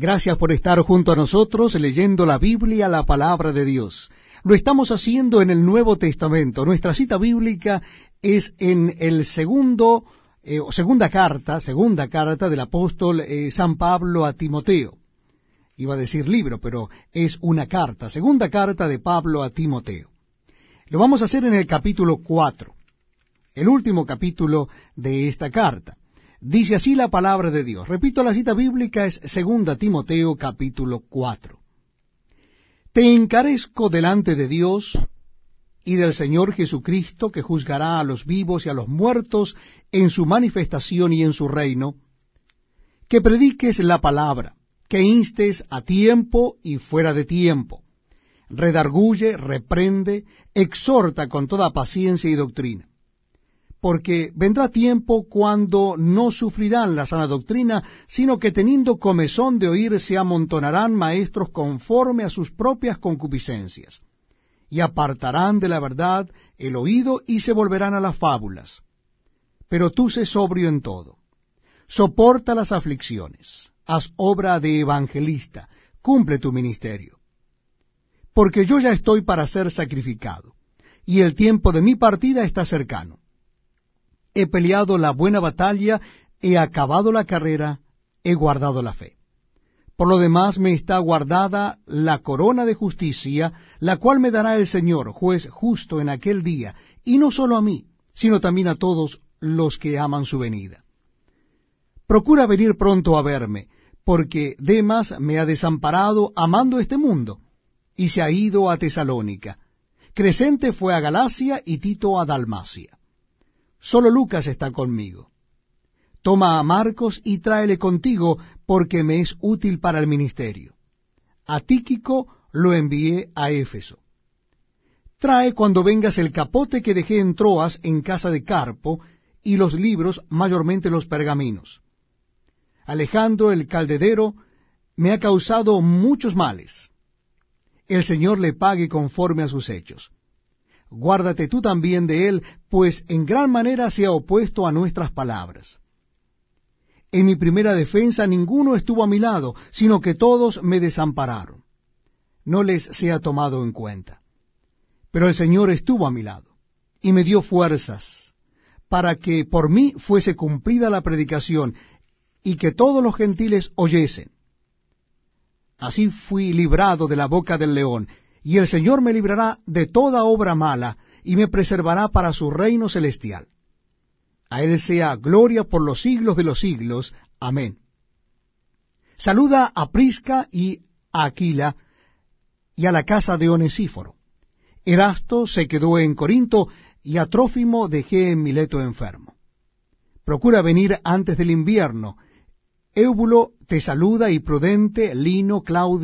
Gracias por estar junto a nosotros leyendo la Biblia, la palabra de Dios. Lo estamos haciendo en el Nuevo Testamento. Nuestra cita bíblica es en el segundo, eh, segunda carta, segunda carta del apóstol eh, San Pablo a Timoteo. Iba a decir libro, pero es una carta, segunda carta de Pablo a Timoteo. Lo vamos a hacer en el capítulo 4, el último capítulo de esta carta. Dice así la palabra de Dios. Repito, la cita bíblica es 2 Timoteo capítulo 4. Te encarezco delante de Dios y del Señor Jesucristo, que juzgará a los vivos y a los muertos en su manifestación y en su reino, que prediques la palabra, que instes a tiempo y fuera de tiempo, redarguye, reprende, exhorta con toda paciencia y doctrina porque vendrá tiempo cuando no sufrirán la sana doctrina, sino que teniendo comezón de oír se amontonarán maestros conforme a sus propias concupiscencias, y apartarán de la verdad el oído y se volverán a las fábulas. Pero tú sé sobrio en todo, soporta las aflicciones, haz obra de evangelista, cumple tu ministerio. Porque yo ya estoy para ser sacrificado, y el tiempo de mi partida está cercano he peleado la buena batalla, he acabado la carrera, he guardado la fe. Por lo demás me está guardada la corona de justicia, la cual me dará el Señor, juez justo en aquel día, y no solo a mí, sino también a todos los que aman su venida. Procura venir pronto a verme, porque Demas me ha desamparado amando este mundo, y se ha ido a Tesalónica. Crescente fue a Galacia y Tito a Dalmacia. Solo Lucas está conmigo. Toma a Marcos y tráele contigo, porque me es útil para el ministerio. A Tíquico lo envié a Éfeso. Trae cuando vengas el capote que dejé en Troas en casa de Carpo, y los libros, mayormente los pergaminos. Alejandro el caldedero me ha causado muchos males. El Señor le pague conforme a sus hechos guárdate tú también de él, pues en gran manera se ha opuesto a nuestras palabras. En mi primera defensa ninguno estuvo a mi lado, sino que todos me desampararon. No les sea tomado en cuenta. Pero el Señor estuvo a mi lado, y me dio fuerzas, para que por mí fuese cumplida la predicación, y que todos los gentiles oyesen. Así fui librado de la boca del león, y el Señor me librará de toda obra mala, y me preservará para su reino celestial. A Él sea gloria por los siglos de los siglos. Amén. Saluda a Prisca y a Aquila, y a la casa de Onesíforo. Erasto se quedó en Corinto, y a Trófimo dejé en Mileto enfermo. Procura venir antes del invierno. Éubulo te saluda, y Prudente, Lino, Claudio,